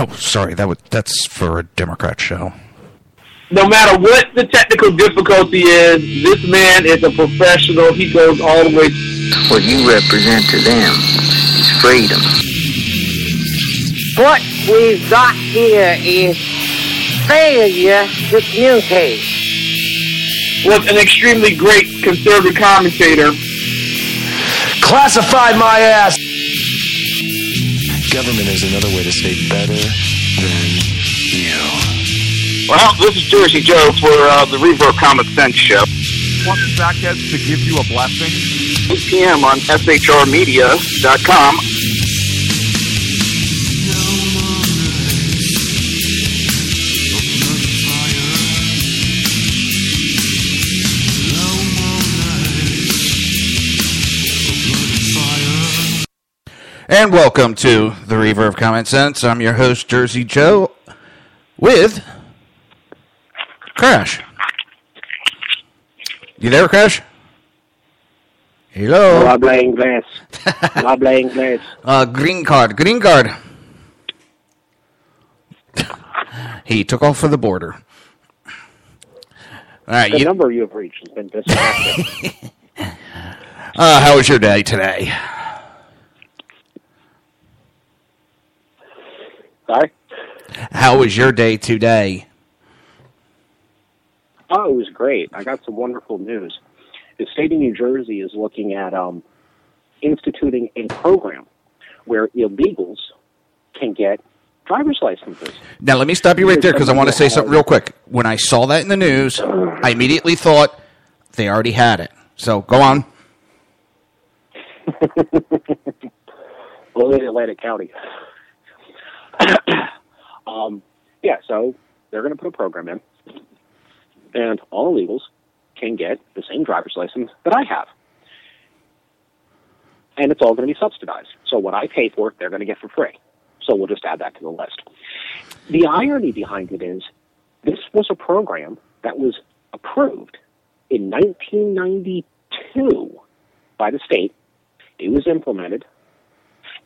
Oh, sorry. That would that's for a Democrat show. no matter what the technical difficulty is, this man is a professional. He goes all the way. What you represent to them is freedom. What we've got here is failure to communicate. Was an extremely great conservative commentator. Classify my ass. Government is another way to say better than you. Well, this is Jersey Joe for uh, the Reverb Common Sense Show. Want the Sackheads to give you a blessing? 8 p.m. on shrmedia.com. And welcome to the Reverb of Common Sense. I'm your host, Jersey Joe, with Crash. You there, Crash? Hello. Habla inglés. Habla inglés. Uh, green card. Green card. he took off for the border. All right. The You, number you have reached has been disconnected. uh, how was your day today? Sorry? How was your day today? Oh, it was great. I got some wonderful news. The state of New Jersey is looking at um, instituting a program where illegals can get driver's licenses. Now, let me stop you right there because I want to say something real quick. When I saw that in the news, I immediately thought they already had it. So go on. Well, in Atlantic County. um, yeah, so they're going to put a program in, and all illegals can get the same driver's license that I have. And it's all going to be subsidized. So what I pay for, they're going to get for free. So we'll just add that to the list. The irony behind it is this was a program that was approved in 1992 by the state. It was implemented,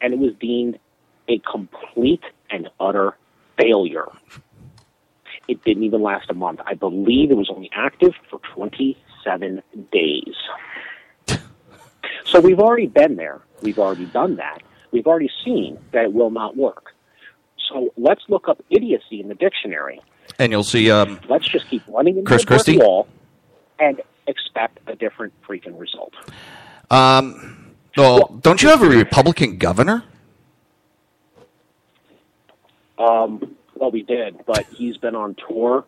and it was deemed a complete and utter failure. It didn't even last a month. I believe it was only active for 27 days. So we've already been there. We've already done that. We've already seen that it will not work. So let's look up idiocy in the dictionary. And you'll see um, Let's just keep running into Chris Christie? wall and expect a different freaking result. Um, well, don't you have a Republican governor? Um, well, we did, but he's been on tour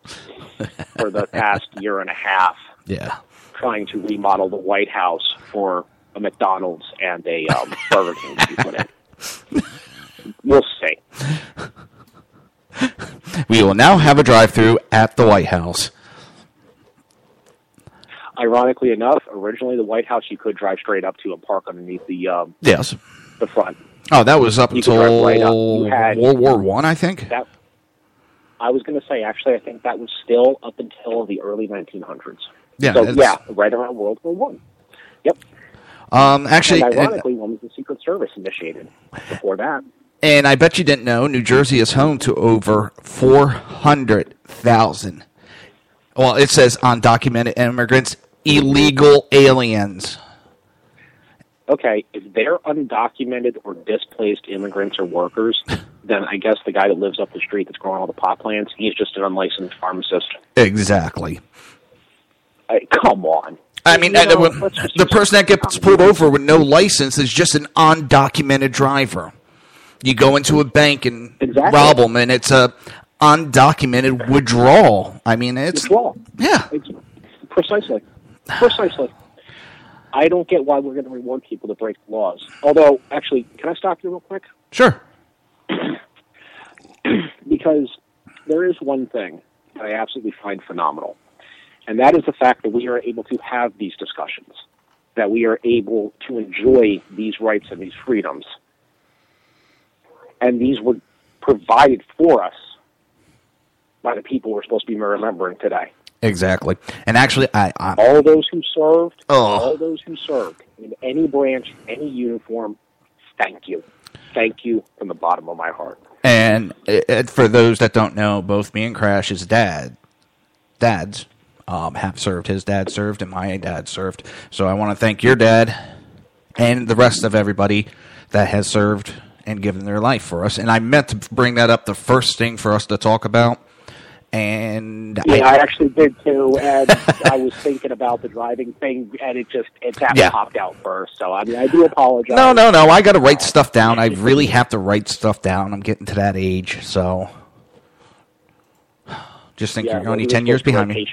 for the past year and a half Yeah. trying to remodel the White House for a McDonald's and a um, Burger King to be put in. We'll see. We will now have a drive-through at the White House. Ironically enough, originally the White House you could drive straight up to and park underneath the um, Yes. the front. Oh, that was up You until right up. Had- World War One, I, think. That I was going to say actually, I think that was still up until the early 1900s. Yeah, so yeah, right around World War One. Yep. Um, actually, and and, ironically, one was the Secret Service initiated before that. and I bet you didn't know, New Jersey is home to over four hundred thousand. Well, it says undocumented immigrants, illegal aliens. Okay, if they're undocumented or displaced immigrants or workers, then I guess the guy that lives up the street that's growing all the pot plants, he's just an unlicensed pharmacist. Exactly. Uh, come on. I mean, You know, the, just the person that gets pulled over with no license is just an undocumented driver. You go into a bank and Exactly. rob them, and it's a undocumented withdrawal. I mean, it's withdrawal. yeah, It's precisely, precisely. I don't get why we're going to reward people that break the laws. Although, actually, can I stop you real quick? sure. because there is one thing that I absolutely find phenomenal, and that is the fact that we are able to have these discussions, that we are able to enjoy these rights and these freedoms, and these were provided for us by the people we're supposed to be remembering today. Exactly. And actually, I, I All those who served, Oh. all those who served in any branch, any uniform, thank you. Thank you from the bottom of my heart. And uh, for those that don't know, both me and Crash's dad, dads, um, have served. His dad served, and my dad served. So I want to thank your dad and the rest of everybody that has served and given their life for us. And I meant to bring that up the first thing for us to talk about. And Yeah, I actually did too, and I was thinking about the driving thing, and it just it that Yeah. popped out first. So I mean, I do apologize. no, no, no. I got to write stuff down. I really have to write stuff down. I'm getting to that age, so just think Yeah, you're well, only we ten years behind me.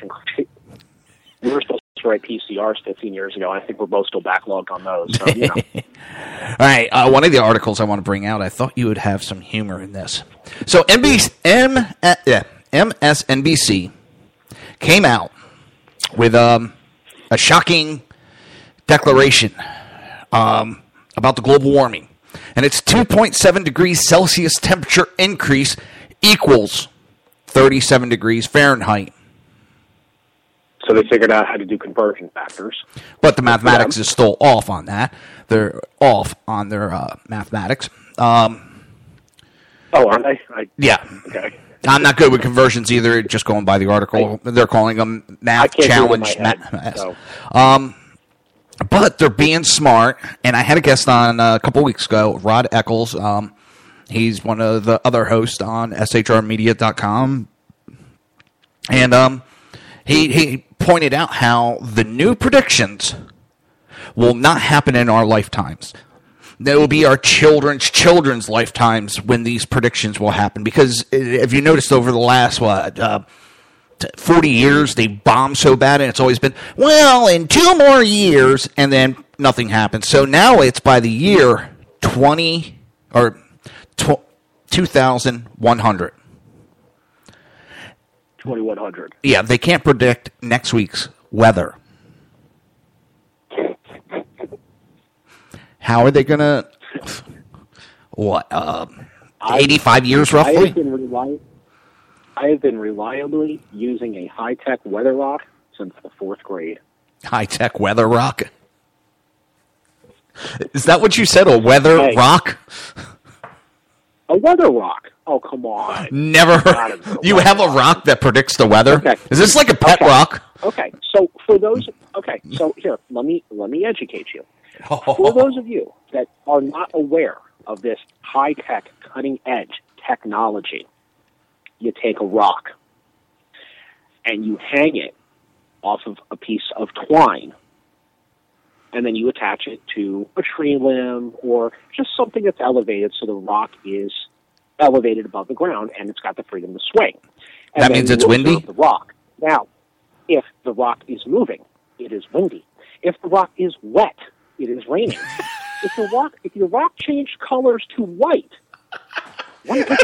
We were supposed to write PCRs 15 years ago. I think we're both still backlogged on those. So, you know. All right, uh, one of the articles I want to bring out. I thought you would have some humor in this. So NBC, M, uh, yeah, MSNBC came out with um, a shocking declaration um, about the global warming, and it's 2.7 degrees Celsius temperature increase equals 37 degrees Fahrenheit. so they figured out how to do conversion factors. But the mathematics is still off on that. They're off on their uh, mathematics. Um, Oh, aren't they? I, yeah. okay. I'm not good with conversions either. Just going by the article, they're calling them math challenge. do it in my head, math- so. Um, but they're being smart. And I had a guest on a couple weeks ago, Rod Eccles. Um, he's one of the other hosts on shrmedia.com. And um, he he pointed out how the new predictions will not happen in our lifetimes. There will be our children's children's lifetimes when these predictions will happen. Because if you noticed over the last what uh, forty years, they bombed so bad, and it's always been well in two more years, and then nothing happens. So now it's by the year twenty or tw- two thousand one hundred. 2100. Yeah, they can't predict next week's weather. How are they going to? What? Uh, Eighty-five years, I roughly. have been reli- I have been reliably using a high tech weather rock since the fourth grade. High-tech weather rock. Is that what you said? A weather Hey. rock? A weather rock. Oh come on. Never. Heard. You have a rock that predicts the weather. Okay. Is this like a pet Okay. rock? Okay, so for those, okay, so here, let me let me educate you. For those of you that are not aware of this high tech, cutting edge technology, you take a rock and you hang it off of a piece of twine, and then you attach it to a tree limb or just something that's elevated so the rock is elevated above the ground and it's got the freedom to swing. And That means it's windy? The rock. Now, if the rock is moving, it is windy. If the rock is wet, it is raining. if the rock if your rock changed colors to white, wonder what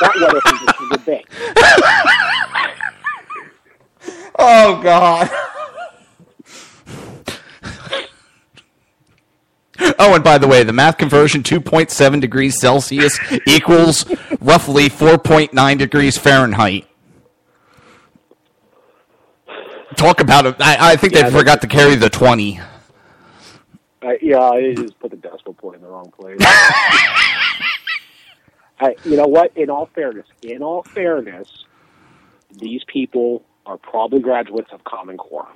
that weather condition would be. Oh God. Oh, and by the way, the math conversion 2.7 degrees Celsius equals roughly 4.9 degrees Fahrenheit. Talk about it. I, I think Yeah, they forgot to carry the 20. Uh, yeah, I just put the decimal point in the wrong place. I, you know what? In all fairness, in all fairness, these people are probably graduates of Common Core.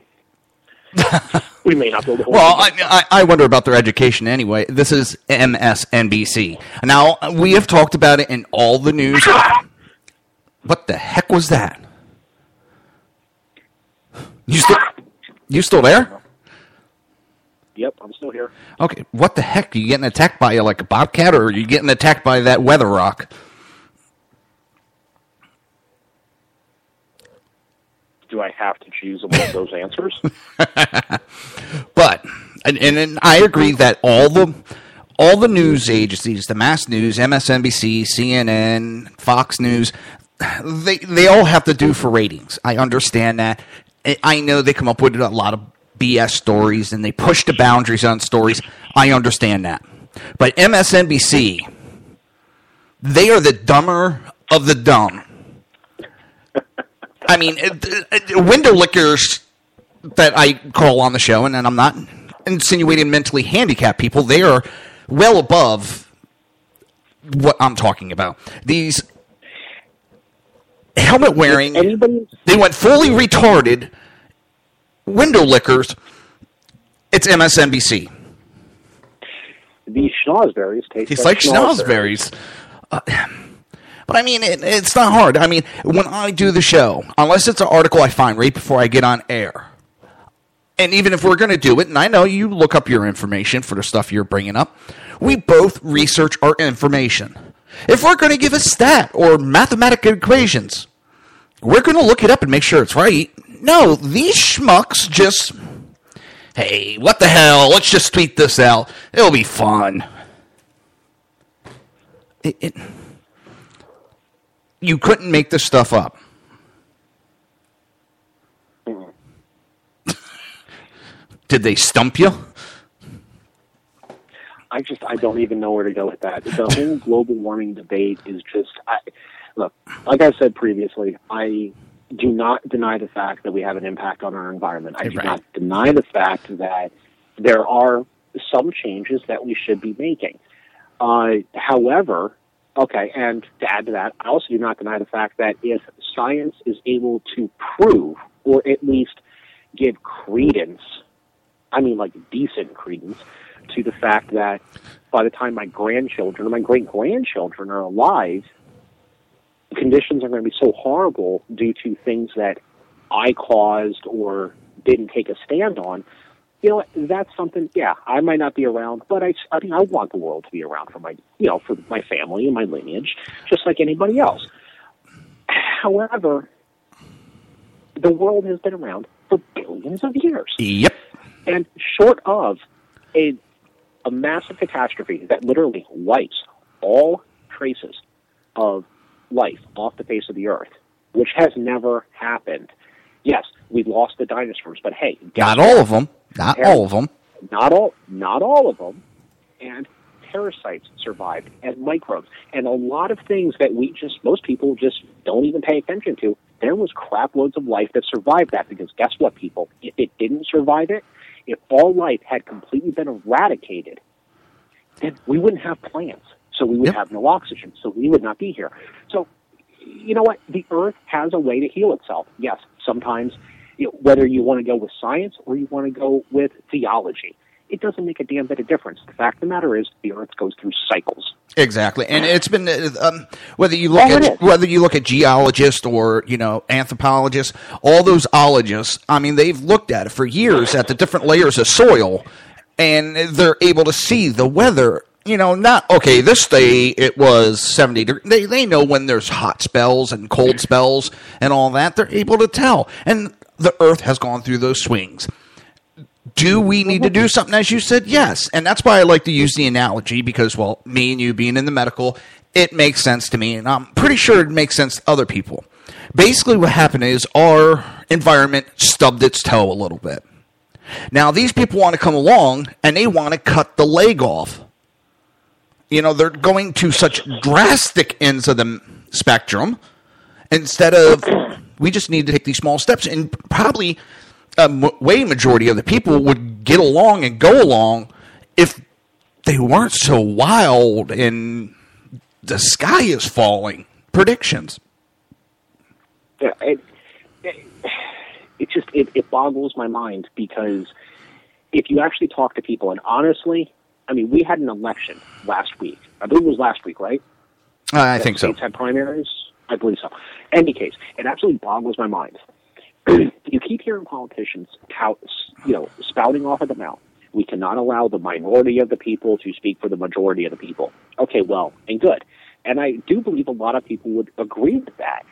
we may not be able to Well, I, I, I wonder about their education anyway. This is MSNBC. Now, we have talked about it in all the news. What the heck was that? You still, you still there? Yep, I'm still here. Okay, what the heck? Are you getting attacked by like a bobcat, or are you getting attacked by that weather rock? Do I have to choose one of those answers? But and, and, and I agree that all the all the news agencies, the mass news, MSNBC, CNN, Fox News, they they all have to do for ratings. I understand that. I- I know they come up with a lot of BS stories and they push the boundaries on stories. I understand that. But MSNBC, they are the dumber of the dumb. I mean, window lickers that I call on the show, and, and I'm not insinuating mentally handicapped people. They are well above what I'm talking about. These helmet wearing, they went fully retarded window lickers. It's MSNBC. These schnozberries taste It's like schnozberries. Uh, but I mean, it, it's not hard. I mean, when I do the show, unless it's an article I find right before I get on air, and even if we're going to do it, and I know you look up your information for the stuff you're bringing up, we both research our information. If we're going to give a stat or mathematical equations, we're going to look it up and make sure it's right. No, these schmucks just, hey, what the hell? Let's just tweet this out. It'll be fun. It, it, you couldn't make this stuff up. Did they stump you? I just I don't even know where to go with that. The whole global warming debate is just I, look. Like I said previously, I do not deny the fact that we have an impact on our environment. I do Right. not deny the fact that there are some changes that we should be making. Uh, however, okay, and to add to that, I also do not deny the fact that if science is able to prove, or at least give credence, I mean like decent credence, to the fact that by the time my grandchildren or my great grandchildren are alive, conditions are going to be so horrible due to things that I caused or didn't take a stand on. You know, that's something. Yeah, I might not be around, but I, I mean, I want the world to be around for my, you know, for my family and my lineage, just like anybody else. However, the world has been around for billions of years. Yep. And short of a, a massive catastrophe that literally wipes all traces of life off the face of the earth, which has never happened. Yes, we lost the dinosaurs, but hey, Not all of them. Not all of them. Not all, not all of them. And parasites survived, and microbes, and a lot of things that we just most people just don't even pay attention to. There was crap loads of life that survived that because guess what, people? If it didn't survive it, if all life had completely been eradicated, then we wouldn't have plants. So we would Yep. have no oxygen. So we would not be here. So you know what? The Earth has a way to heal itself. Yes, sometimes, you know, whether you want to go with science or you want to go with theology, it doesn't make a damn bit of difference. The fact of the matter is, the Earth goes through cycles. Exactly, and it's been uh, um, whether you look Oh, at whether you look at geologists or you know anthropologists, all those ologists. I mean, they've looked at it for years at the different layers of soil, and they're able to see the weather. You know, not okay. This day it was seventy. They they know when there's hot spells and cold spells and all that. They're able to tell, and the Earth has gone through those swings. Do we need to do something? As you said, yes. And that's why I like to use the analogy because, well, me and you being in the medical, it makes sense to me. And I'm pretty sure it makes sense to other people. Basically, what happened is our environment stubbed its toe a little bit. Now, these people want to come along and they want to cut the leg off. You know, they're going to such drastic ends of the spectrum instead of we just need to take these small steps and probably a m- way majority of the people would get along and go along if they weren't so wild and the sky is falling. Predictions. Yeah, it, it, it just it, it boggles my mind because if you actually talk to people, and honestly, I mean, we had an election last week. I believe it was last week, right? Uh, I That think so. States had primaries. I believe so. Any case, it absolutely boggles my mind. you keep hearing politicians tout, you know, spouting off at the mouth. We cannot allow the minority of the people to speak for the majority of the people. Okay, well, and good. And I do believe a lot of people would agree with that.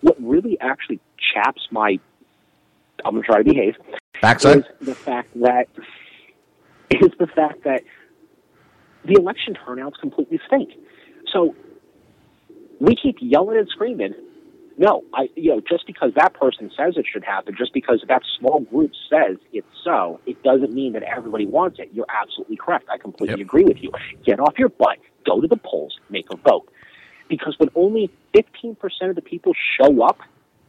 What really actually chaps my, I'm going to try to behave, Backside? is the fact that is the fact that the election turnouts completely stink. So we keep yelling and screaming. No, I you know just because that person says it should happen, just because that small group says it's so, it doesn't mean that everybody wants it. You're absolutely correct. I completely Yep. agree with you. Get off your butt, go to the polls, make a vote. Because when only 15% of the people show up,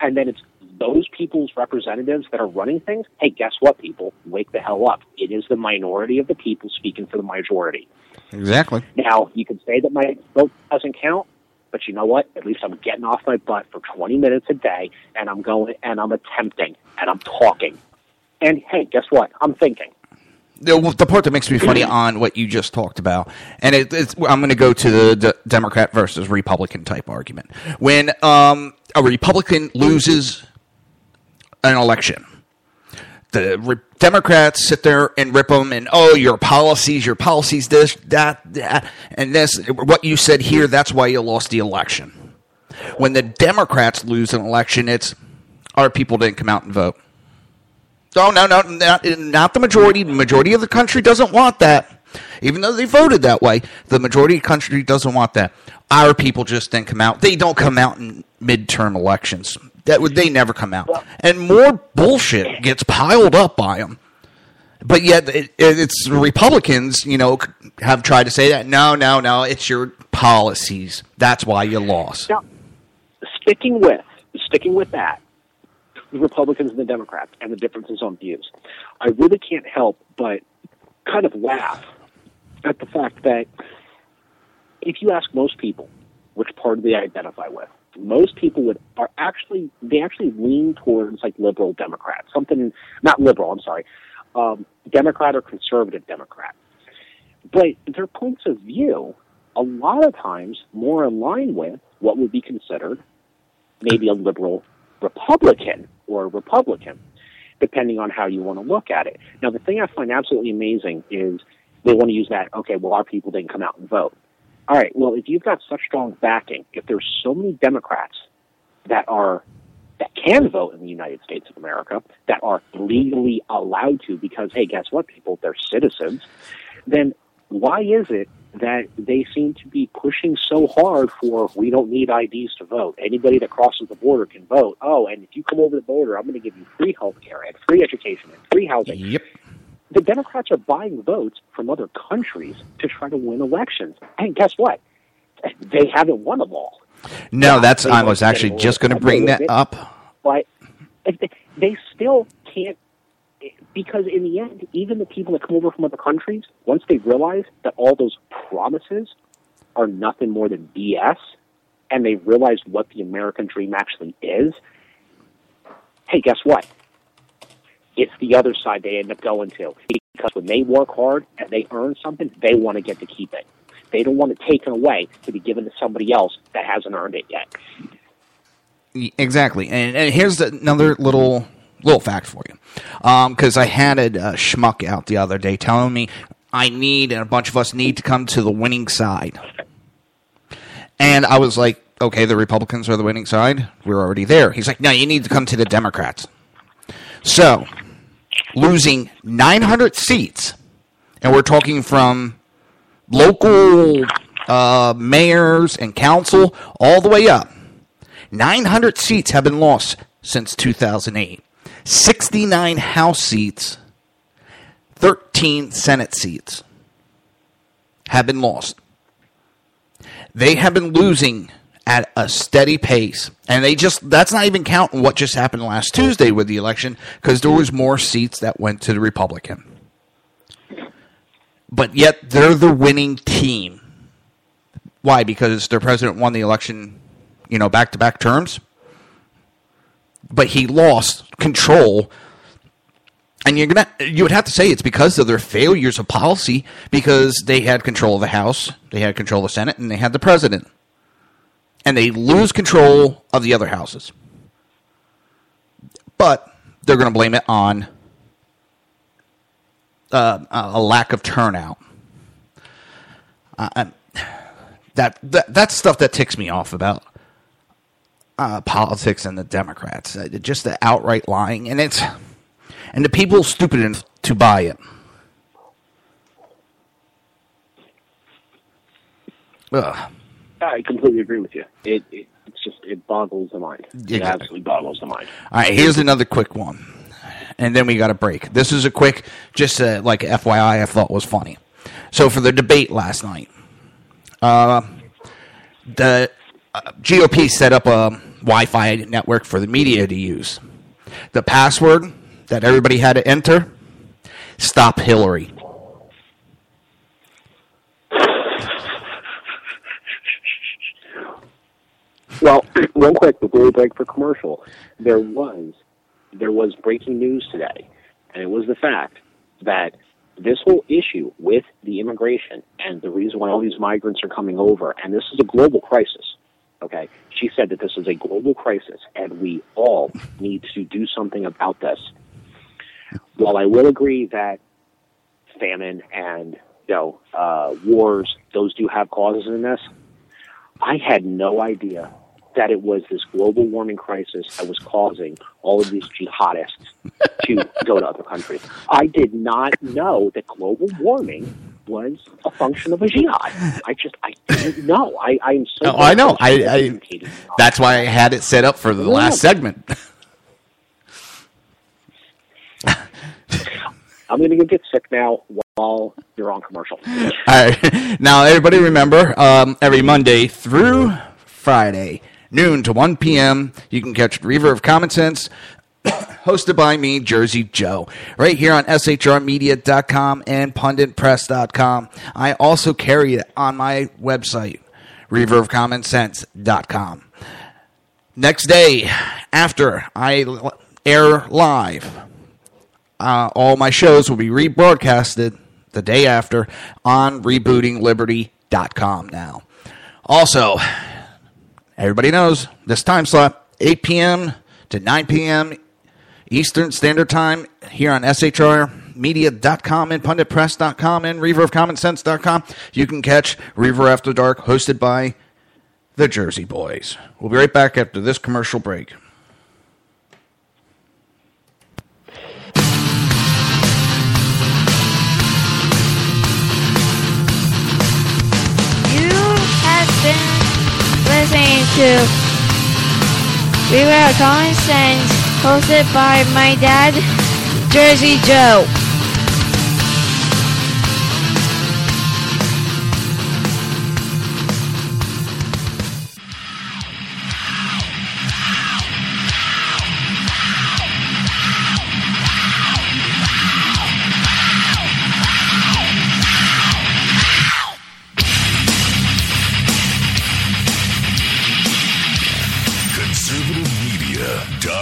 and then it's those people's representatives that are running things, hey, guess what, people? Wake the hell up. It is the minority of the people speaking for the majority. Exactly. Now, you can say that my vote doesn't count, but you know what? At least I'm getting off my butt for 20 minutes a day, and I'm going and I'm attempting and I'm talking. And hey, guess what? I'm thinking. the, the part that makes me funny on what you just talked about, and it, it's, I'm going to go to the d- Democrat versus Republican type argument. When um, a Republican loses an election, the re- Democrats sit there and rip them, and oh, your policies, your policies, this, that, that, and this. What you said here, that's why you lost the election. When the Democrats lose an election, it's our people didn't come out and vote. Oh no, no, not, not the majority. The majority of the country doesn't want that. Even though they voted that way, the majority of the country doesn't want that. Our people just didn't come out. They don't come out in midterm elections. That would they never come out, and more bullshit gets piled up by them. But yet, it, it's Republicans, you know, have tried to say that. No, no, no. It's your policies. That's why you lost. Now, sticking with sticking with that, the Republicans and the Democrats and the differences on views, I really can't help but kind of laugh at the fact that if you ask most people which party they identify with, most people would are actually they actually lean towards like liberal Democrat, something not liberal. I'm sorry, um, Democrat or conservative Democrat. But their points of view, a lot of times, more in line with what would be considered maybe a liberal Republican or a Republican, depending on how you want to look at it. Now, the thing I find absolutely amazing is they want to use that. Okay, well, our people didn't come out and vote. All right, well, if you've got such strong backing, if there's so many Democrats that are that can vote in the United States of America, that are legally allowed to, because hey, guess what, people, they're citizens. Then why is it that they seem to be pushing so hard for we don't need IDs to vote? Anybody that crosses the border can vote. Oh, and if you come over the border, I'm going to give you free health care and free education and free housing Yep. The Democrats are buying votes from other countries to try to win elections. And guess what? They haven't won them all. No, that's. I was actually just going to bring that bit. up. But they still can't, because in the end, even the people that come over from other countries, once they realize that all those promises are nothing more than BS, and they realize what the American dream actually is, hey, guess what? It's the other side they end up going to. Because when they work hard and they earn something, they want to get to keep it. They don't want it taken away to be given to somebody else that hasn't earned it yet. Exactly, and, and here's another little little fact for you, because I had a uh, schmuck out the other day telling me I need and a bunch of us need to come to the winning side, and I was like, okay, the Republicans are the winning side. We're already there. He's like, no, you need to come to the Democrats. So, losing 900 seats, and we're talking from local uh, mayors and council all the way up. 900 seats have been lost since 2008. 69 House seats, 13 Senate seats have been lost. They have been losing at a steady pace. And they just, that's not even counting what just happened last Tuesday with the election, because there was more seats that went to the Republican. But yet they're the winning team. Why? Because their president won the election, you know, back to back terms. but he lost control. And you're gonna, you would have to say it's because of their failures of policy, because they had control of the House, they had control of the Senate, and they had the president, and they lose control of the other houses. But they're going to blame it on uh, a lack of turnout. Uh, that, that that's stuff that ticks me off about uh, politics and the Democrats. Uh, just the outright lying, and it's and the people stupid enough to buy it. Ugh. I completely agree with you. It, it it's just it boggles the mind. It absolutely boggles the mind. All right, here's another quick one, and then we got a break. This is a quick, just uh, like FYI, I thought was funny. So for the debate last night, uh, the uh, GOP set up a Wi-Fi network for the media to use. The password that everybody had to enter: "Stop Hillary." Well, real quick before we break for commercial, there was there was breaking news today, and it was the fact that this whole issue with the immigration and the reason why all these migrants are coming over, and this is a global crisis. Okay, she said that this is a global crisis, and we all need to do something about this. While I will agree that famine and you know uh, wars, those do have causes in this. I had no idea that it was this global warming crisis that was causing all of these jihadists to go to other countries. I did not know that global warming was a function of a jihad. I just I didn't know. I I am so. Oh, I know. I, I that's why I had it set up for the last segment. I'm going to go get sick now while you're on commercial. All right. Now, everybody remember, um, every Monday through Friday, noon to 1 p.m., you can catch Reaver of Common Sense, hosted by me, Jersey Joe, right here on shrmedia.com and punditpress.com. I also carry it on my website, reaverofcommonsense.com. Next day, after I air live, uh, all my shows will be rebroadcasted the day after on rebootingliberty.com now. Also, everybody knows this time slot, 8 p.m. to 9 p.m. Eastern Standard Time here on shrmedia.com and punditpress.com and reverofcommonsense.com. You can catch Reaver After Dark hosted by the Jersey Boys. We'll be right back after this commercial break. You have been listening to Beware of Common Sense, hosted by my dad, Jersey Joe.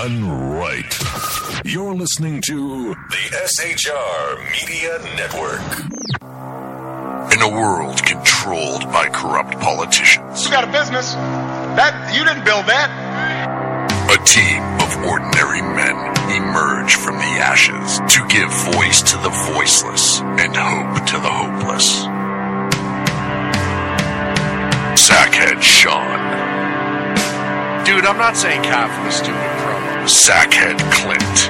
Done right. You're listening to the SHR Media Network. In a world controlled by corrupt politicians, You got a business. That you didn't build that. a team of ordinary men emerge from the ashes to give voice to the voiceless and hope to the hopeless. Sackhead Sean. Dude, I'm not saying calf for the stupid. Sackhead Clint.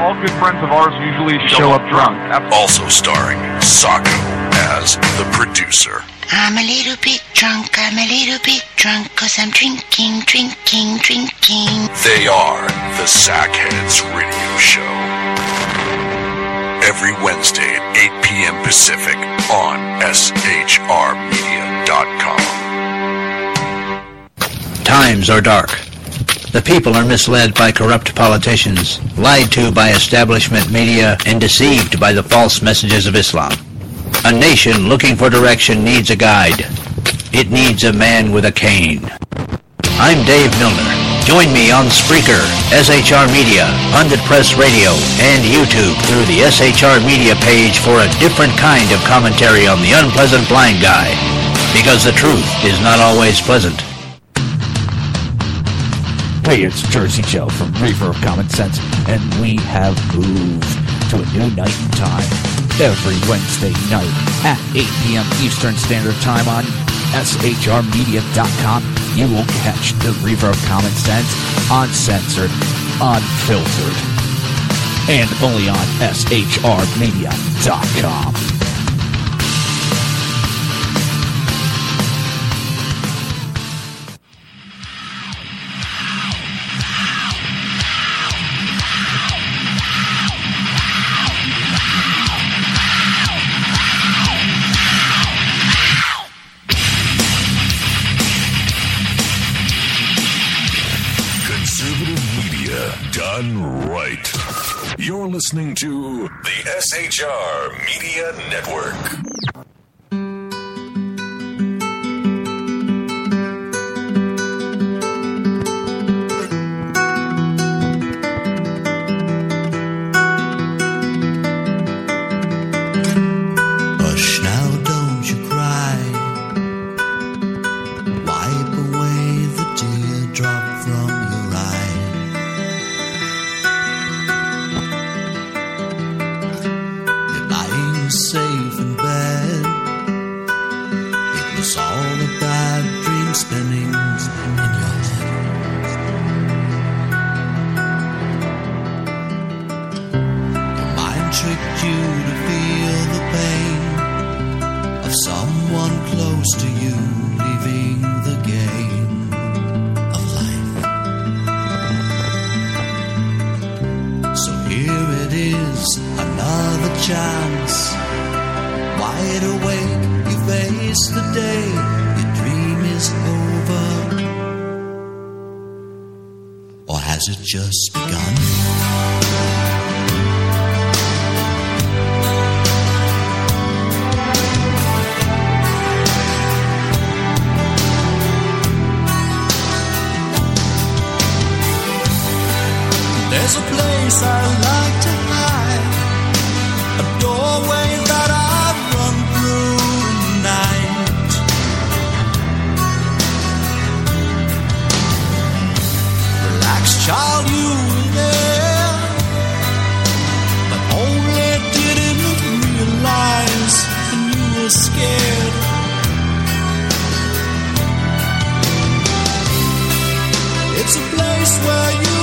All good friends of ours usually show, up drunk. Also starring Sako as the producer. I'm a little bit drunk, I'm a little bit drunk, cause I'm drinking, drinking, drinking. They are the Sackheads Radio Show. Every Wednesday at 8 p.m. Pacific on SHRmedia.com. Times are dark. The people are misled by corrupt politicians, lied to by establishment media, and deceived by the false messages of Islam. A nation looking for direction needs a guide. It needs a man with a cane. I'm Dave Milner. Join me on Spreaker, SHR Media, Pundit Press Radio, and YouTube through the SHR Media page for a different kind of commentary on the unpleasant blind guy. Because the truth is not always pleasant. Hey, it's Jersey Joe from Reverb Common Sense, and we have moved to a new night and time every Wednesday night at 8 p.m. Eastern Standard Time on SHRmedia.com. You will catch the Reverb Common Sense uncensored, unfiltered, and only on SHRmedia.com. listening to the SHR Media Network. There's a place I like to hide, a doorway that I've run through tonight. Relax, child, you there, but only didn't realize you were scared. It's a place where you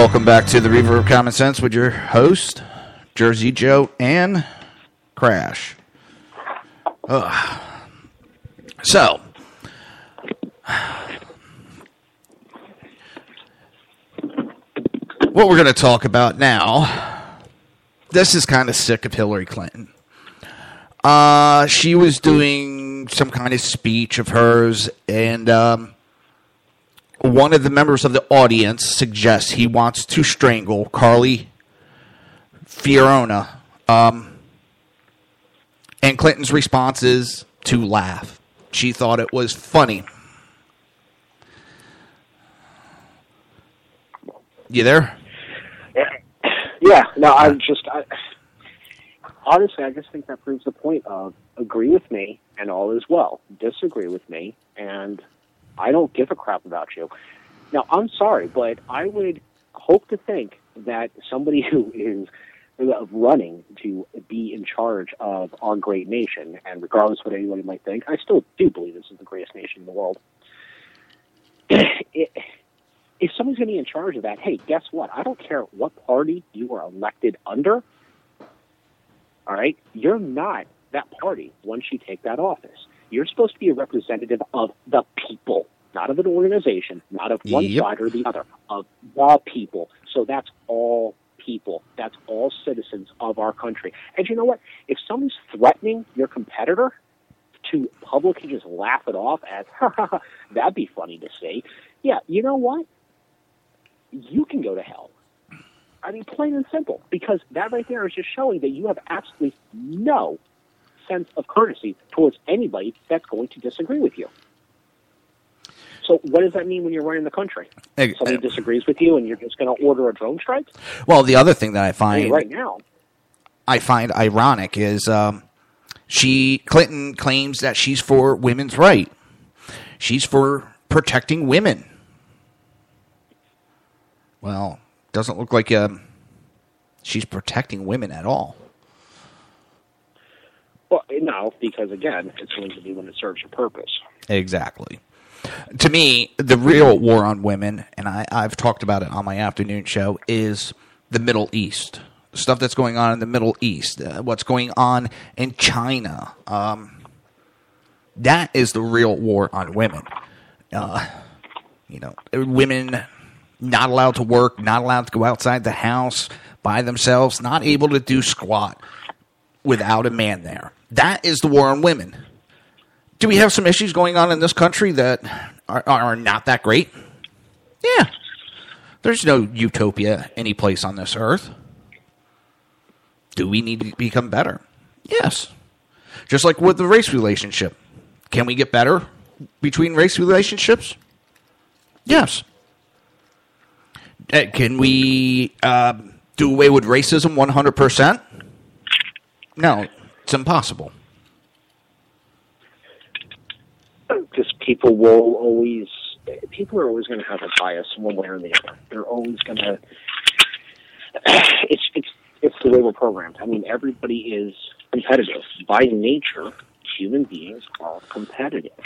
welcome back to the Reverb Common Sense with your host, Jersey Joe and Crash. Ugh. So, what we're going to talk about now, this is kind of sick of Hillary Clinton. Uh, she was doing some kind of speech of hers, and um, one of the members of the audience suggests he wants to strangle Carly Fiorina. Um, and Clinton's response is to laugh. She thought it was funny. You there? Yeah, no, I'm just I, honestly, I just think that proves the point of agree with me and all is well. Disagree with me and I don't give a crap about you. Now, I'm sorry, but I would hope to think that somebody who is running to be in charge of our great nation, and regardless of what anybody might think, I still do believe this is the greatest nation in the world. It, if someone's going to be in charge of that, hey, guess what? I don't care what party you are elected under. All right, you're not that party once you take that office. You're supposed to be a representative of the people, not of an organization, not of one Yep. side or the other, of the people. So that's all people. That's all citizens of our country. And you know what? If someone's threatening your competitor to publicly just laugh it off as, ha, ha, ha, that'd be funny to see. Yeah, you know what? You can go to hell. I mean, plain and simple, because that right there is just showing that you have absolutely no sense of courtesy towards anybody that's going to disagree with you. So, what does that mean when you're running the country? Somebody disagrees with you, and you're just going to order a drone strike? Well, the other thing that I I find mean, right now, I find ironic is um, she Clinton claims that she's for women's right. She's for protecting women. Well, doesn't look like um, she's protecting women at all. Well, no, because again, it's going to be when it serves your purpose. Exactly. To me, the real war on women, and I, I've talked about it on my afternoon show, is the Middle East. Stuff that's going on in the Middle East, uh, what's going on in China. Um, that is the real war on women. Uh, you know, women not allowed to work, not allowed to go outside the house by themselves, not able to do squat without a man there. That is the war on women do we have some issues going on in this country that are, are not that great? Yeah. There's no utopia any place on this earth. Do we need to become better? Yes. Just like with the race relationship. Can we get better between race relationships? Yes. Uh, Can we uh, do away with racism 100%? No, it's impossible. Because people will always people are always going to have a bias one way or the other. They're always going to. It's it's it's the way we're programmed. I mean, everybody is competitive by nature. Human beings are competitive,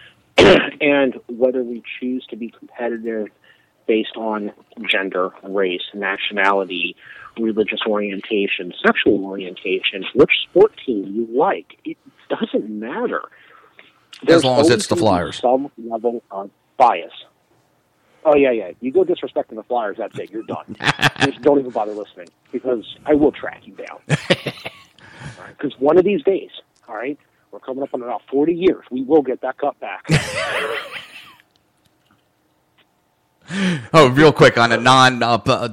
and whether we choose to be competitive based on gender, race, nationality, religious orientation, sexual orientation, which sport team you like, it doesn't matter. As long as it's the Flyers. Some level of bias. Oh yeah, yeah. You go disrespecting the Flyers, that's it. You're done. Just don't even bother listening because I will track you down. Because one of these days, all right, we're coming up on about 40 years. We will get that cup back. Oh, real quick on a non uh, uh,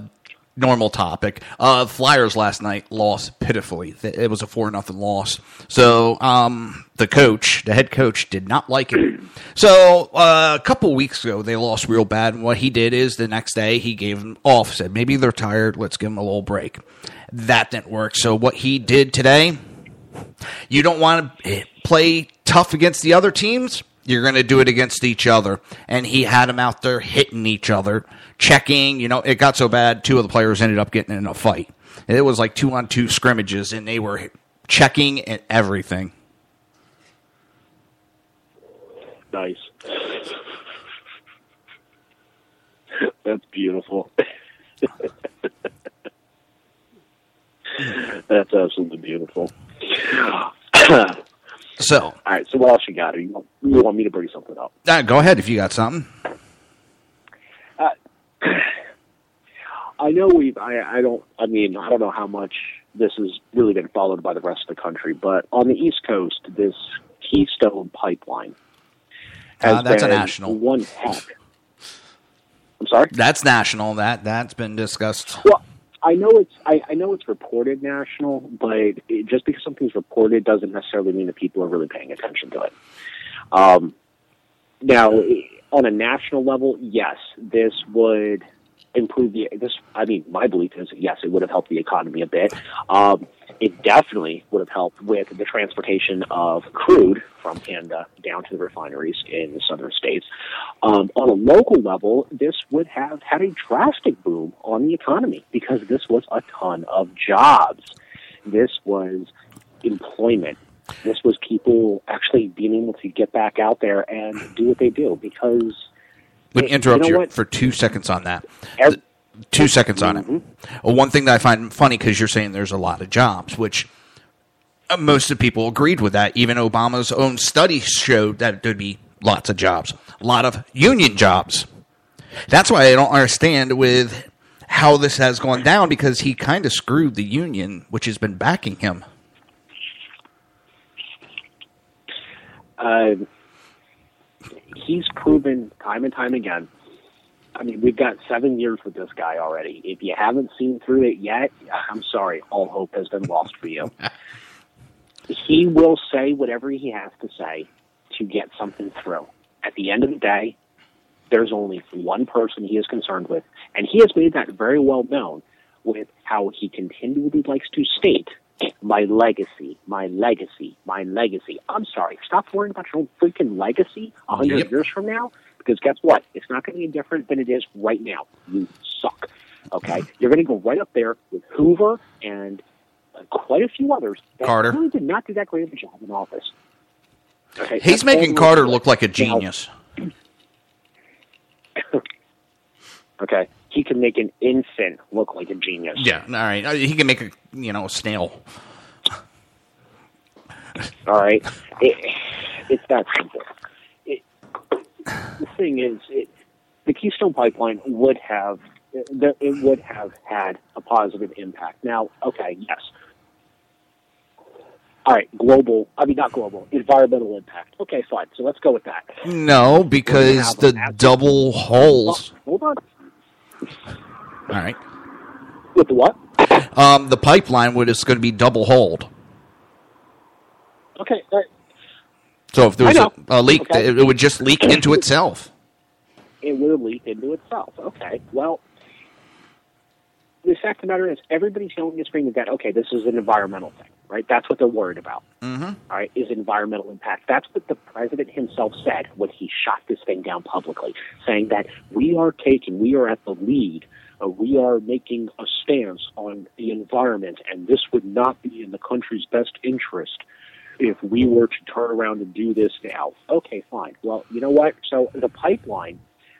normal topic. Uh, Flyers last night lost pitifully. It was a four nothing loss. So um, the coach, the head coach, did not like it. So uh, a couple weeks ago, they lost real bad. And what he did is the next day he gave them off. Said maybe they're tired. Let's give them a little break. That didn't work. So what he did today, you don't want to play tough against the other teams. You're going to do it against each other. And he had them out there hitting each other, checking. You know, it got so bad, two of the players ended up getting in a fight. It was like two on two scrimmages, and they were checking and everything. nice. That's beautiful. That's absolutely beautiful. So, All right. So what else you got? You want, you want me to bring something up? uh, go ahead if you got something. I know we've. I, I don't. I mean, I don't know how much this has really been followed by the rest of the country, but on the East Coast, this Keystone Pipeline has Uh, that's a been national. one heck. I'm sorry. That's national. That that's been discussed. Well, I know it's I, I know it's reported national, but it, just because something's reported doesn't necessarily mean that people are really paying attention to it. Um, now, on a national level, yes, this would improve the this. I mean, my belief is yes, it would have helped the economy a bit. Um, it definitely would have helped with the transportation of crude from Canada down to the refineries in the southern states. Um, on a local level, this would have had a drastic boom on the economy because this was a ton of jobs. This was employment. This was people actually being able to get back out there and do what they do because Let me you interrupt know you, for two seconds on that. Ev- two seconds on Mm-hmm. it. Well, one thing that I find funny because you're saying there's a lot of jobs, which uh, most of the people agreed with that. Even Obama's own study showed that there'd be lots of jobs, a lot of union jobs. That's why I don't understand with how this has gone down because he kind of screwed the union, which has been backing him. uh, he's proven time and time again. I mean, we've got seven years with this guy already. If you haven't seen through it yet, I'm sorry, all hope has been lost for you. he will say whatever he has to say to get something through. At the end of the day, there's only one person he is concerned with, and he has made that very well known with how he continually likes to state my legacy, my legacy, my legacy. I'm sorry, stop worrying about your own freaking legacy a hundred Yep. years from now, because guess what? It's not going to be different than it is right now. You suck. Okay, you're going to go right up there with Hoover and uh, quite a few others that Carter. really did not do that great of a job in office. Okay, He's making Carter look like a Now, genius. Okay, he can make an infant look like a genius. Yeah, all right. Uh, He can make a you know a snail. All right, it, it's that simple. The thing is, it, the Keystone Pipeline would have it, would have had a positive impact. Now, okay, yes. All right, global. I mean, not global. Environmental impact. Okay, fine. So let's go with that. No, because the double holes. Hold on. All right. With the what? Um, the pipeline would is going to be double hulled. Okay. So if there was a, a leak, Okay. it, it would just leak into itself. it would leak into itself. Okay, well, the fact of the matter is, everybody's yelling and screaming that okay, this is an environmental thing, right? That's what they're worried about. Mm-hmm. All right, is environmental impact. That's what the president himself said when he shot this thing down publicly, saying that we are taking, we are at the lead, uh, we are making a stance on the environment, and this would not be in the country's best interest if we were to turn around and do this now. Okay, fine. Well, you know what? So the pipeline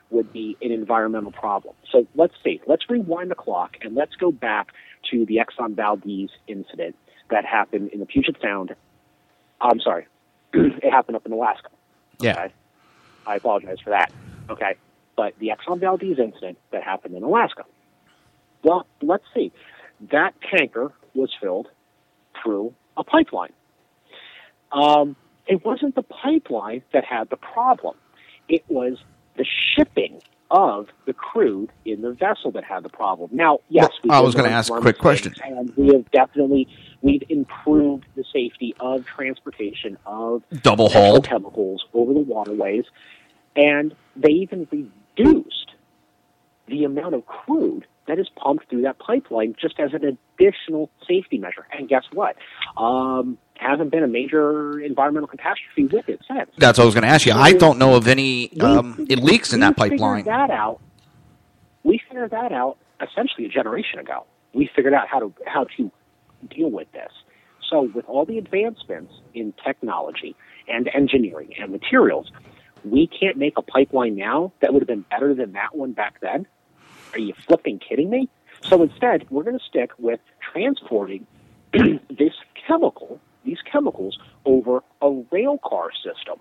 would be an environmental problem. So let's see. Let's rewind the clock and let's go back to the Exxon Valdez incident that happened in the Puget Sound. I'm sorry, it happened up in Alaska. Yeah. Okay? I apologize for that. Okay, but the Exxon Valdez incident that happened in Alaska. Well, let's see. That tanker was filled through a pipeline. Um, it wasn't the pipeline that had the problem. It was the shipping of the crude in the vessel that had the problem. Now, yes, we I was going to ask a quick question. and we have definitely we've improved the safety of transportation of Double hulled. chemicals over the waterways, and they even reduced the amount of crude that is pumped through that pipeline just as an additional safety measure. And guess what? Um, hasn't been a major environmental catastrophe with it since. That's what I was going to ask you. I don't know of any um, it leaks in that we pipeline. Figured that out. We figured that out essentially a generation ago. We figured out how to how to deal with this. So with all the advancements in technology and engineering and materials, we can't make a pipeline now that would have been better than that one back then. Are you flipping kidding me? So instead, we're going to stick with transporting this chemical, these chemicals, over a rail car system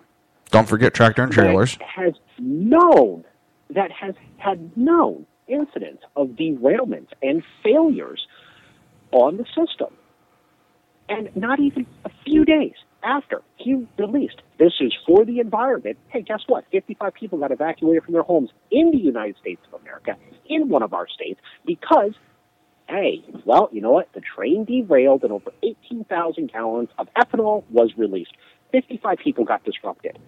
Don't forget tractor and trailers. that has known that has had known incidents of derailments and failures on the system. And not even a few days after he released this is for the environment. Hey, guess what? 55 people got evacuated from their homes in the United States of America, in one of our states, because, hey, well, you know what? The train derailed and over 18,000 gallons of ethanol was released. 55 people got disrupted.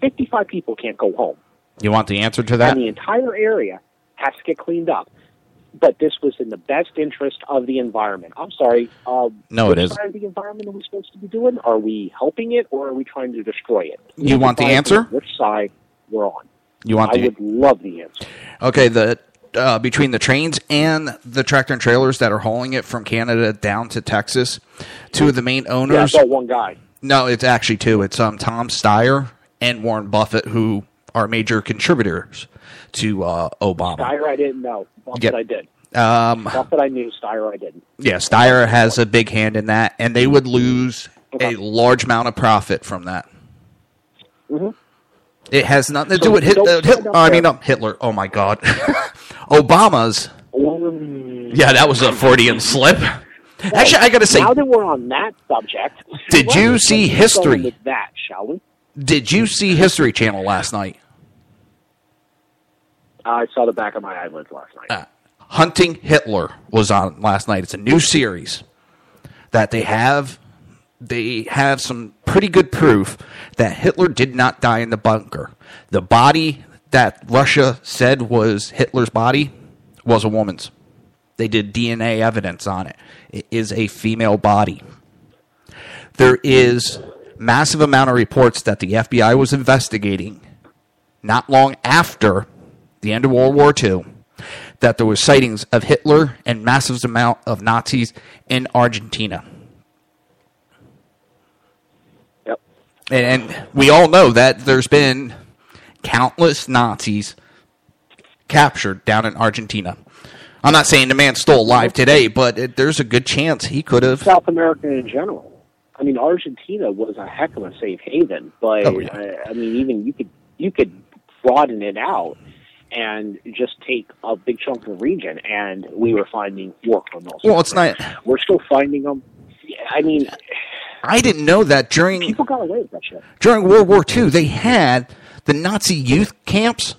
55 people can't go home You want the answer to that? and the entire area has to get cleaned up. But this was in the best interest of the environment. I'm sorry. Um, No, it isn't. the environment are we supposed to be doing? Are we helping it or are we trying to destroy it? You want the answer? Which side we're on? You want I the would love the answer. Okay, the uh, between the trains and the tractor and trailers that are hauling it from Canada down to Texas, two of the main owners. Yeah, I saw one guy. No, it's actually two. It's um Tom Steyer and Warren Buffett, who are major contributors to uh, Obama. Steyer, I didn't know. Buffett, Yep. I did. Um, Buffett, I knew. Steyer, I didn't. yeah, Steyer has a big hand in that, and they would lose a large amount of profit from that. Mhm. It has nothing to So do with Hit, don't uh, Hit, I mean, um, Hitler. Oh my God, Obama's. Yeah, that was a Freudian slip. Actually, I got to say, now that we're on that subject, Did you see History? With that, shall we? did you see History Channel last night? I saw the back of my eyelids last night. Uh, Hunting Hitler was on last night. It's a new series that they have. They have some pretty good proof that Hitler did not die in the bunker. The body that Russia said was Hitler's body was a woman's. They did DNA evidence on it. It is a female body. There is massive amount of reports that the FBI was investigating not long after the end of World War II that there was sightings of Hitler and massive amount of Nazis in Argentina. Yep. And, and we all know that there's been countless Nazis captured down in Argentina. I'm not saying the man's still alive today, but it, there's a good chance he could have. South America in general. I mean, Argentina was a heck of a safe haven, but Oh, yeah. uh, I mean, even you could you could broaden it out and just take a big chunk of the region, and we were finding war criminals. Well, it's not. We're still finding them. I mean, I didn't know that during people got away with that shit. during World War II they had the Nazi youth camps.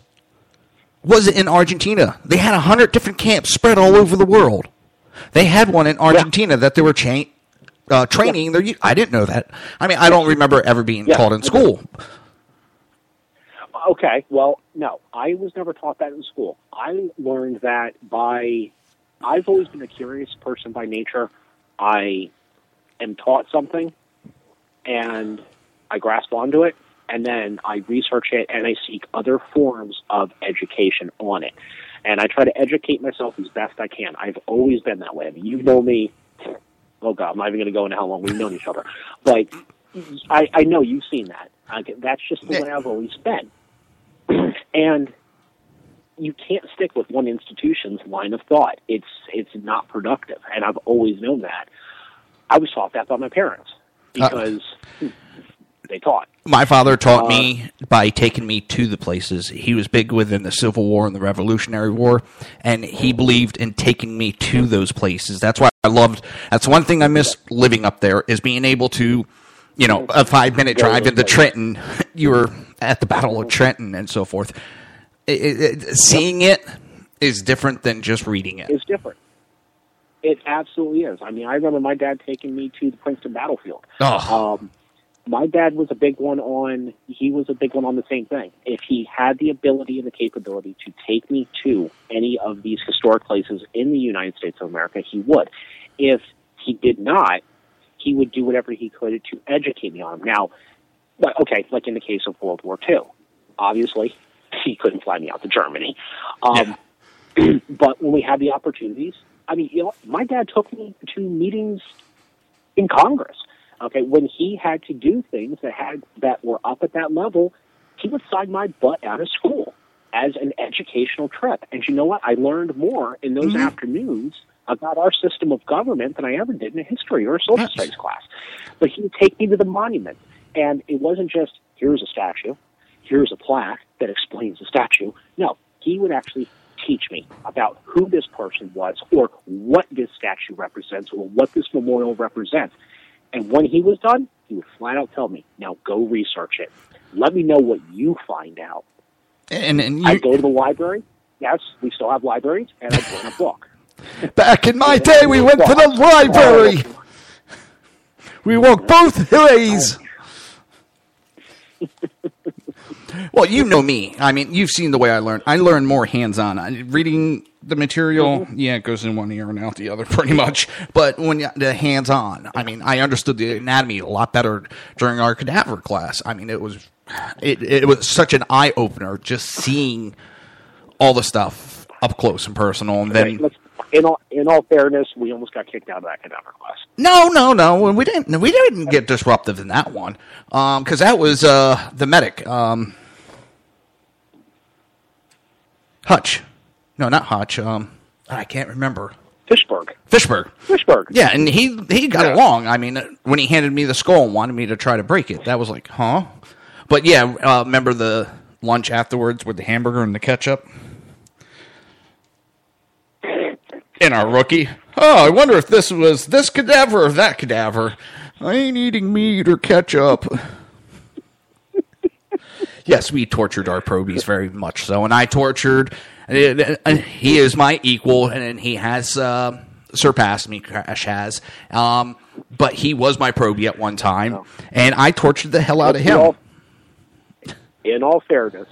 Was it in Argentina? They had a hundred different camps spread all over the world. They had one in Argentina that they were cha- uh, training their. youth. I didn't know that. I mean, I don't remember ever being Yeah, taught in school. Okay, well, no, I was never taught that in school. I learned that by I've always been a curious person by nature. I am taught something, and I grasp onto it, and then I research it, and I seek other forms of education on it, and I try to educate myself as best I can. I've always been that way. I mean, you know me. Oh God, I'm not even going to go into how long we've known each other, but I, I know you've seen that. I, that's just the way I've always been, and you can't stick with one institution's line of thought. It's it's not productive, and I've always known that. I was taught that by my parents uh, because hmm, they taught. My father taught Uh, me by taking me to the places. He was big within the Civil War and the Revolutionary War, and he believed in taking me to those places. That's why I loved. That's one thing I miss living up there is being able to, you know, a five minute drive into Trenton. You were at the Battle of Trenton and so forth. It, it, it- seeing it is different than just reading it. It's different. It absolutely is. I mean, I remember my dad taking me to the Princeton battlefield. Oh. Um, my dad was a big one on. He was a big one on the same thing. If he had the ability and the capability to take me to any of these historic places in the United States of America, he would. If he did not, he would do whatever he could to educate me on them. Now, but okay, like in the case of World War II, obviously he couldn't fly me out to Germany. Um, but when we had the opportunities, I mean, you know, my dad took me to meetings in Congress. Okay, when he had to do things that had that were up at that level, he would sign my butt out of school as an educational trip. And you know what? I learned more in those mm-hmm. afternoons about our system of government than I ever did in a history or a social studies class. But he would take me to the monument, and it wasn't just here's a statue, here's a plaque that explains the statue. No, he would actually teach me about who this person was or what this statue represents or what this memorial represents. And when he was done, he would flat out tell me, now go research it. Let me know what you find out. And, and I you, go to the library. Yes, we still have libraries, and I bring a book. back in my day, we went to the library. We walked both ways. Well, you know me. I mean, you've seen the way I learn. I learn more hands-on. Reading the material, mm-hmm. yeah, it goes in one ear and out the other, pretty much. But when you, the hands-on, I mean, I understood the anatomy a lot better during our cadaver class. I mean, it was it, it was such an eye opener just seeing all the stuff up close and personal, and then. Let's- in all in all fairness, we almost got kicked out of that cadaver class. No, no, no. We didn't. We didn't get disruptive in that one, because that was uh, the medic, um, Hutch. No, not Hutch. Um, I can't remember. Fishberg. Fishberg. Fishberg. Yeah, and he he got Yeah. along. I mean, when he handed me the skull and wanted me to try to break it, that was like, huh? But yeah, uh, remember the lunch afterwards with the hamburger and the ketchup? In our rookie. Oh, I wonder if this was this cadaver or that cadaver. I ain't eating meat or ketchup. yes, we tortured our probies very much so, and I tortured. And he is my equal, and he has uh, surpassed me. Crash has, um, but he was my probie at one time, and I tortured the hell out of him. in all fairness,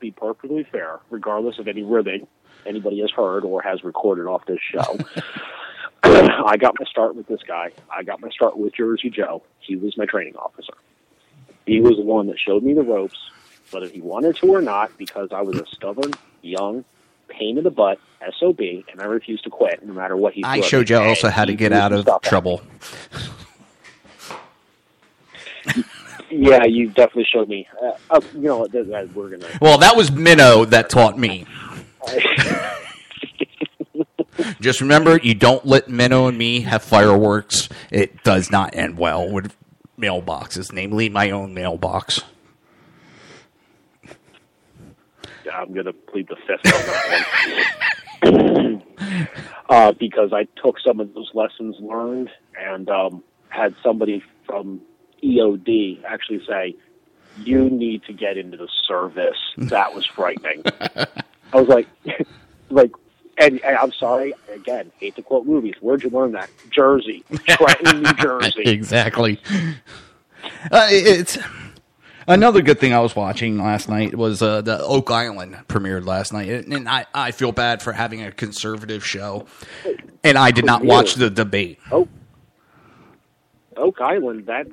be perfectly fair, regardless of any ribbing anybody has heard or has recorded off this show. I got my start with this guy. I got my start with Jersey Joe. He was my training officer. He was the one that showed me the ropes, whether he wanted to or not, because I was a stubborn, young, pain in the butt SOB, and I refused to quit no matter what he I threw showed me. you also how to get out of stuff at me. trouble. Yeah, you definitely showed me. Uh, uh, you know, th- th- we're gonna. Well, that was Minnow that taught me. Just remember, you don't let Minnow and me have fireworks. It does not end well with mailboxes, namely my own mailbox. Yeah, I'm going to plead the fifth on that one. uh, because I took some of those lessons learned and um, had somebody from EOD actually say, "You need to get into the service." That was frightening. I was like, like, and, and I'm sorry again. Hate to quote movies. Where'd you learn that? Jersey, Trenton, New Jersey. exactly. Uh, it's. Another good thing I was watching last night was uh, the Oak Island premiered last night, and and I, I feel bad for having a conservative show, and I did not watch the debate. Oh, Oak Island. That's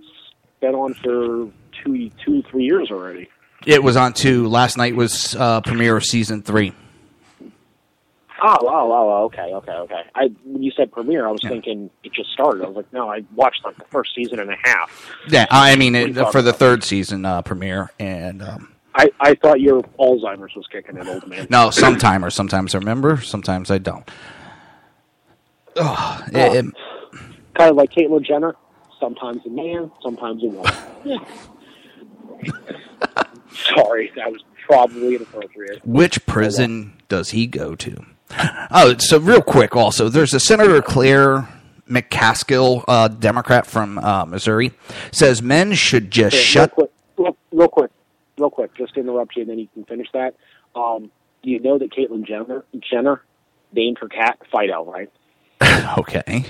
been on for two, two, three years already. It was on two. Last night was uh, premiere of season three. Oh, oh, oh, okay, okay, okay. I when you said premiere, I was thinking it just started. I was like, no, I watched like the first season and a half. Yeah, I mean it, for the third season uh, premiere, and um, I, I thought your Alzheimer's was kicking in, old man. no, sometimes sometimes I remember, sometimes I don't. Oh, it- it- kind of like Caitlyn Jenner. Sometimes a man, sometimes a woman. Sorry, that was probably inappropriate. which prison does he go to? Oh, so real quick, also, there's a Senator Claire McCaskill, uh, Democrat from uh, Missouri, says men should just Here, shut. Real quick, real, real quick, real quick. Just to interrupt you, and then you can finish that. Um, you know that Caitlyn Jenner, Jenner named her cat Fido, right? Okay.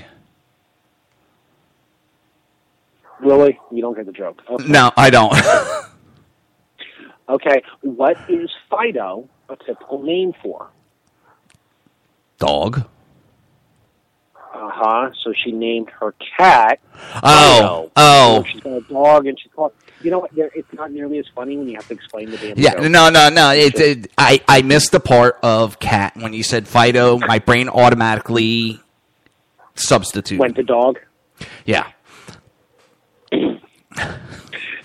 Really? You don't get the joke. Okay. No, I don't. Okay. What is Fido a typical name for? Dog. Uh huh. So she named her cat. Oh, Fido. oh. So she's got a dog, and she's called. You know what? It's not nearly as funny when you have to explain the damn. Yeah, joke. no, no, no. It, it, I, I missed the part of cat when you said Fido. My brain automatically substituted. Went to dog. Yeah.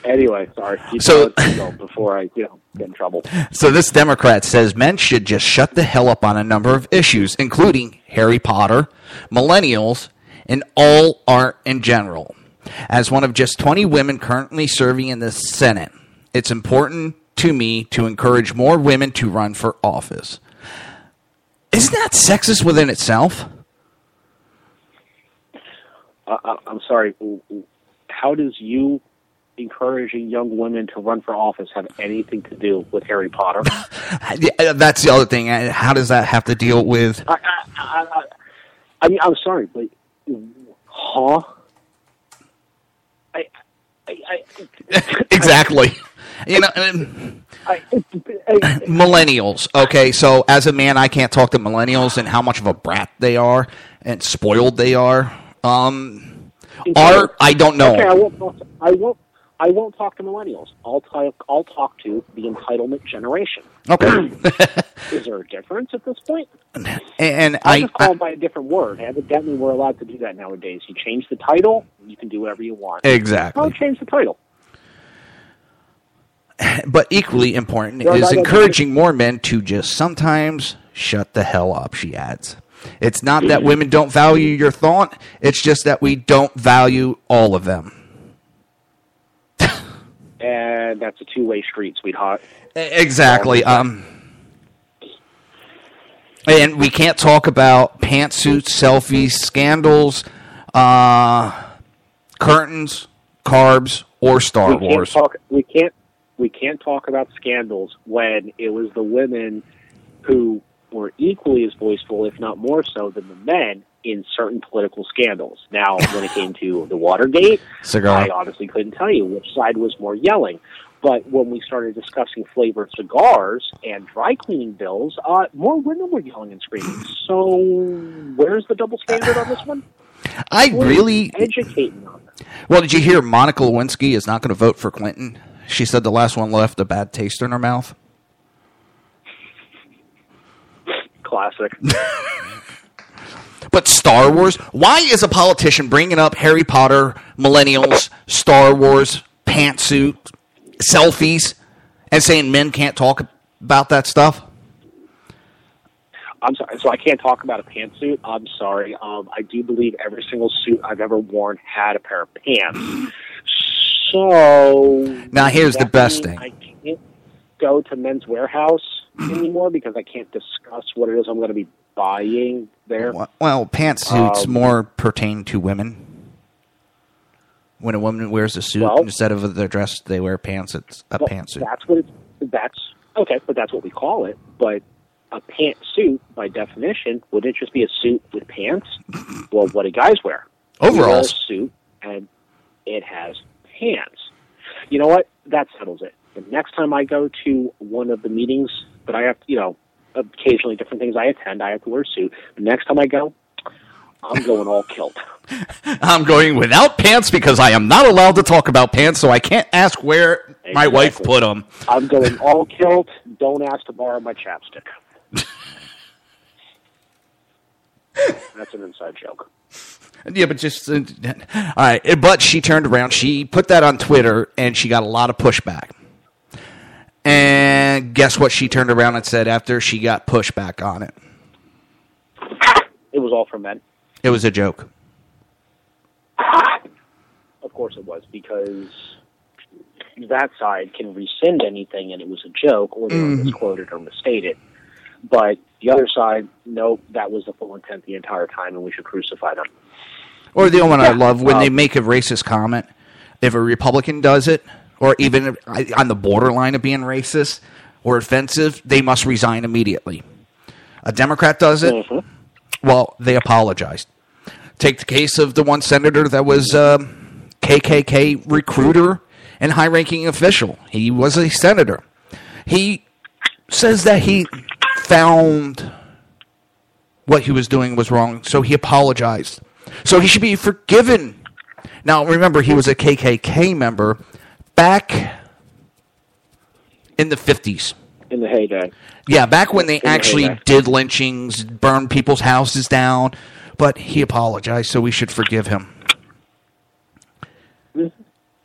Anyway, sorry. So- going, keep going before I, you know, get in trouble. So this Democrat says men should just shut the hell up on a number of issues, including Harry Potter, millennials, and all art in general. As one of just 20 women currently serving in the Senate, it's important to me to encourage more women to run for office. Isn't that sexist within itself? Uh, uh, I'm sorry. How does you encouraging young women to run for office have anything to do with Harry Potter? Yeah, That's the other thing. Uh, How does that have to deal with? I, I, I, I, mean, I'm sorry, but huh? I, I, I, exactly. You know, um, millennials. Okay, so as a man, I can't talk to millennials and how much of a brat they are and spoiled they are. Um, art, I don't know. Okay, I won't. I won't. I won't talk to millennials. I'll talk. I'll talk to the entitlement generation. Okay. Is there a difference at this point? and I I, just call by a different word. Evidently, we're allowed to do that nowadays. You change the title, you can do whatever you want. Exactly. I'll change the title. but equally important is encouraging more men to just sometimes shut the hell up. She adds. It's not that mm-hmm. women don't value your thought; it's just that we don't value all of them. And that's a two-way street, sweetheart. Exactly. Um, and we can't talk about pantsuits, selfies, scandals, uh, curtains, carbs, or Star we Wars. talk. We can't. We can't talk about scandals when it was the women who were equally as voiceful, if not more so, than the men in certain political scandals. Now, when it came to the Watergate, Cigar. I honestly couldn't tell you which side was more yelling. But when we started discussing flavored cigars and dry cleaning bills, uh, more women were yelling and screaming. So, where's the double standard on this one? I Please really. educate me on that. Well, did you hear Monica Lewinsky is not going to vote for Clinton? She said the last one left a bad taste in her mouth. Classic. But Star Wars? Why is a politician bringing up Harry Potter, millennials, Star Wars, pantsuit, selfies, and saying men can't talk about that stuff? I'm sorry. So I can't talk about a pantsuit. I'm sorry. Um, I do believe every single suit I've ever worn had a pair of pants. So Now, here's the best thing. I can't go to Men's Wearhouse anymore because I can't discuss what it is I'm going to be buying there. Well, pantsuits Um, more pertain to women. When a woman wears a suit Well- instead of their dress, they wear pants. It's a Well, pantsuit. That's what it's. That's okay, but that's what we call it. But a pantsuit, by definition, would it just be a suit with pants? well, what do guys wear? You wear a Overalls. suit, and it has pants. you know what? That settles it. The next time I go to one of the meetings that I have, you know, occasionally different things I attend, I have to wear a suit. The next time I go, I'm going all kilt. I'm going without pants because I am not allowed to talk about pants, so I can't ask where my wife put them. I'm going all kilt. Don't ask to borrow my chapstick. That's an inside joke. Yeah, but just uh, all right. But she turned around. She put that on Twitter, and she got a lot of pushback. And guess what? She turned around and said after she got pushback on it, It was all for men. it was a joke. Of course it was, because that side can rescind anything and it was a joke or they Mhm. misquoted or misstated. But the other side, nope, that was the full intent the entire time and we should crucify them. Or the only one I love when they um, make a racist comment. If a Republican does it, or even on the borderline of being racist or offensive, they must resign immediately. A Democrat does it, mm-hmm. well, they apologized. Take the case of the one senator that was um, a KKK recruiter and high-ranking official. He was a senator. He says that he found what he was doing was wrong, so he apologized. So he should be forgiven. Now, remember, he was a KKK member back in the 50s. In the heyday. Yeah, back when they the actually heyday. did lynchings, burned people's houses down, but he apologized, so we should forgive him.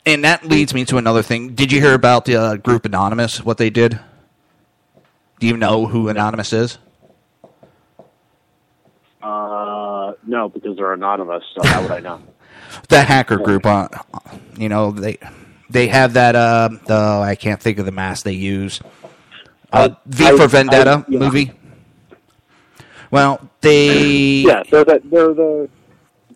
And that leads me to another thing. Did you hear about the uh, group Anonymous, what they did? Do you know who Anonymous is? Uh, no, because they're anonymous, so how would I know? the hacker group uh, you know they they have that uh the I can't think of the mask they use uh, V I- for Vendetta I- yeah. movie well they yeah, they're the they're the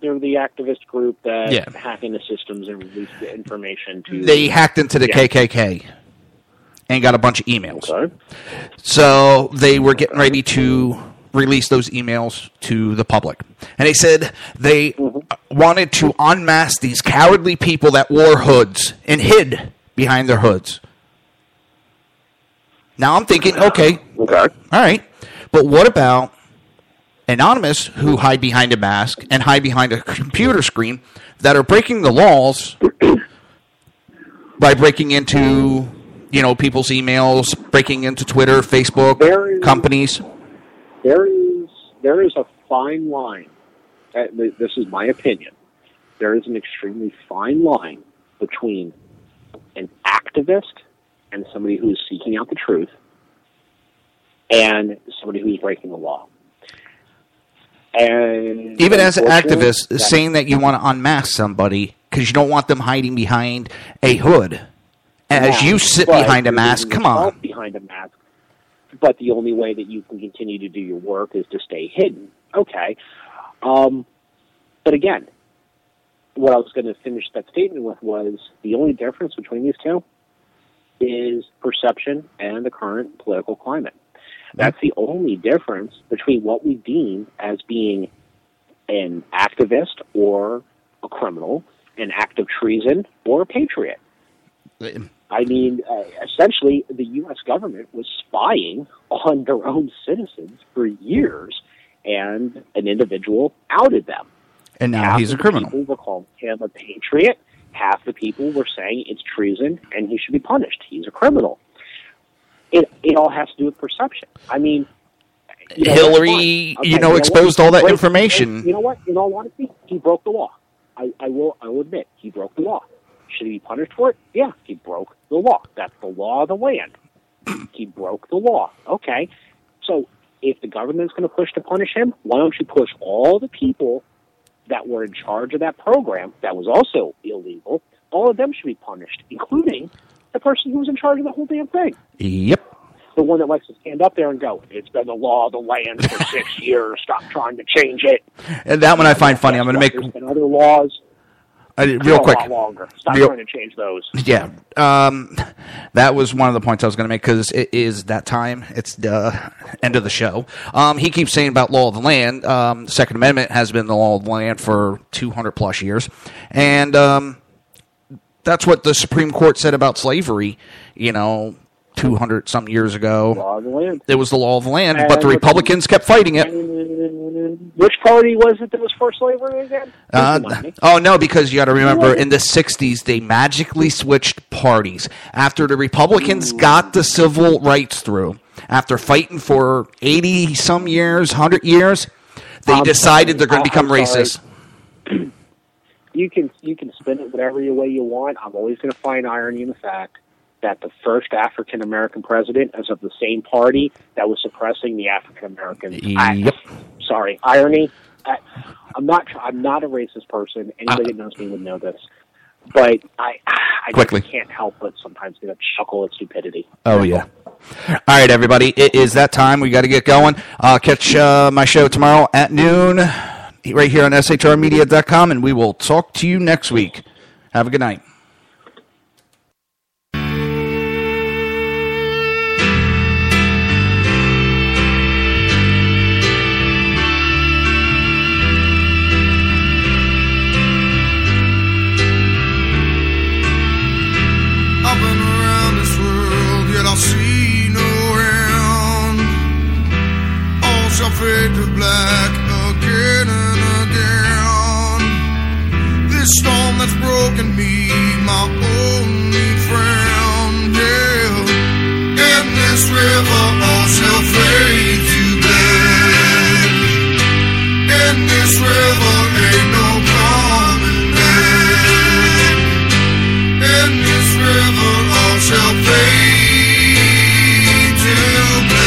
they're the activist group that Yeah. hack into systems and release the information to they hacked into the Yeah. KKK and got a bunch of emails so they were getting ready to release those emails to the public. And they said they wanted to unmask these cowardly people that wore hoods and hid behind their hoods. Now I'm thinking, okay, okay, all right, but what about anonymous who hide behind a mask and hide behind a computer screen that are breaking the laws by breaking into you know people's emails, breaking into Twitter, Facebook, companies. There is there is a fine line. This is my opinion. There is an extremely fine line between an activist and somebody who is seeking out the truth, and somebody who is breaking the law. And Even as an activist, that- saying that you want to unmask somebody because you don't want them hiding behind a hood, as Yeah, you sit behind a mask. Come on. behind a mask. But the only way that you can continue to do your work is to stay hidden. Okay. Um, but again, what I was going to finish that statement with was the only difference between these two is perception and the current political climate. That's the only difference between what we deem as being an activist or a criminal, an act of treason or a patriot. I mean, uh, essentially, the U.S. government was spying on their own citizens for years, and an individual outed them. And now Half he's a criminal. People were calling him a patriot. Half the people were saying it's treason and he should be punished. He's a criminal. It it all has to do with perception. I mean, you know, Hillary. Okay, you know, what? exposed all that information. You know what? In all honesty, he broke the law. I, I will. I will admit he broke the law. Should he be punished for it? Yeah, he broke the law. That's the law of the land. he broke the law. Okay. So if the government's going to push to punish him, why don't you push all the people that were in charge of that program that was also illegal? All of them should be punished, including the person who was in charge of the whole damn thing. Yep. The one that likes to stand up there and go, "It's been the law of the land for six years. Stop trying to change it." And that one I find funny. I'm going to make There's been other laws. Uh, real quick. longer. Stop Real- trying to change those. Yeah, um, that was one of the points I was going to make because it is that time. It's the end of the show. Um, he keeps saying about law of the land. Um, Second Amendment has been the law of the land for 200 plus years, and um, that's what the Supreme Court said about slavery. You know, two hundred some years ago. Law of the land. It was the law of the land, but the Republicans kept fighting it. Which party was it that was for slavery again? Uh, oh no, because you got to remember, in the '60s they magically switched parties after the Republicans got the civil rights through. After fighting for 80 some years, 100 years, they I'm decided sorry. they're going to become racist. you can you can spin it whatever way you want. I'm always going to find irony in the fact that the first African American president is of the same party that was suppressing the African American. Yep. Sorry, irony. I, I'm not. I'm not a racist person. Anybody that knows me would know this. But I, I Quickly. can't help but sometimes get a chuckle at stupidity. Oh yeah. All right, everybody, it is that time. We got to get going. Uh, catch uh, my show tomorrow at noon, right here on shrmedia.com, and we will talk to you next week. Have a good night. Black again and again. This storm that's broken me, my only friend, yeah. In this river, all shall fade to black. In this river, ain't no coming back. In this river, all shall fade to.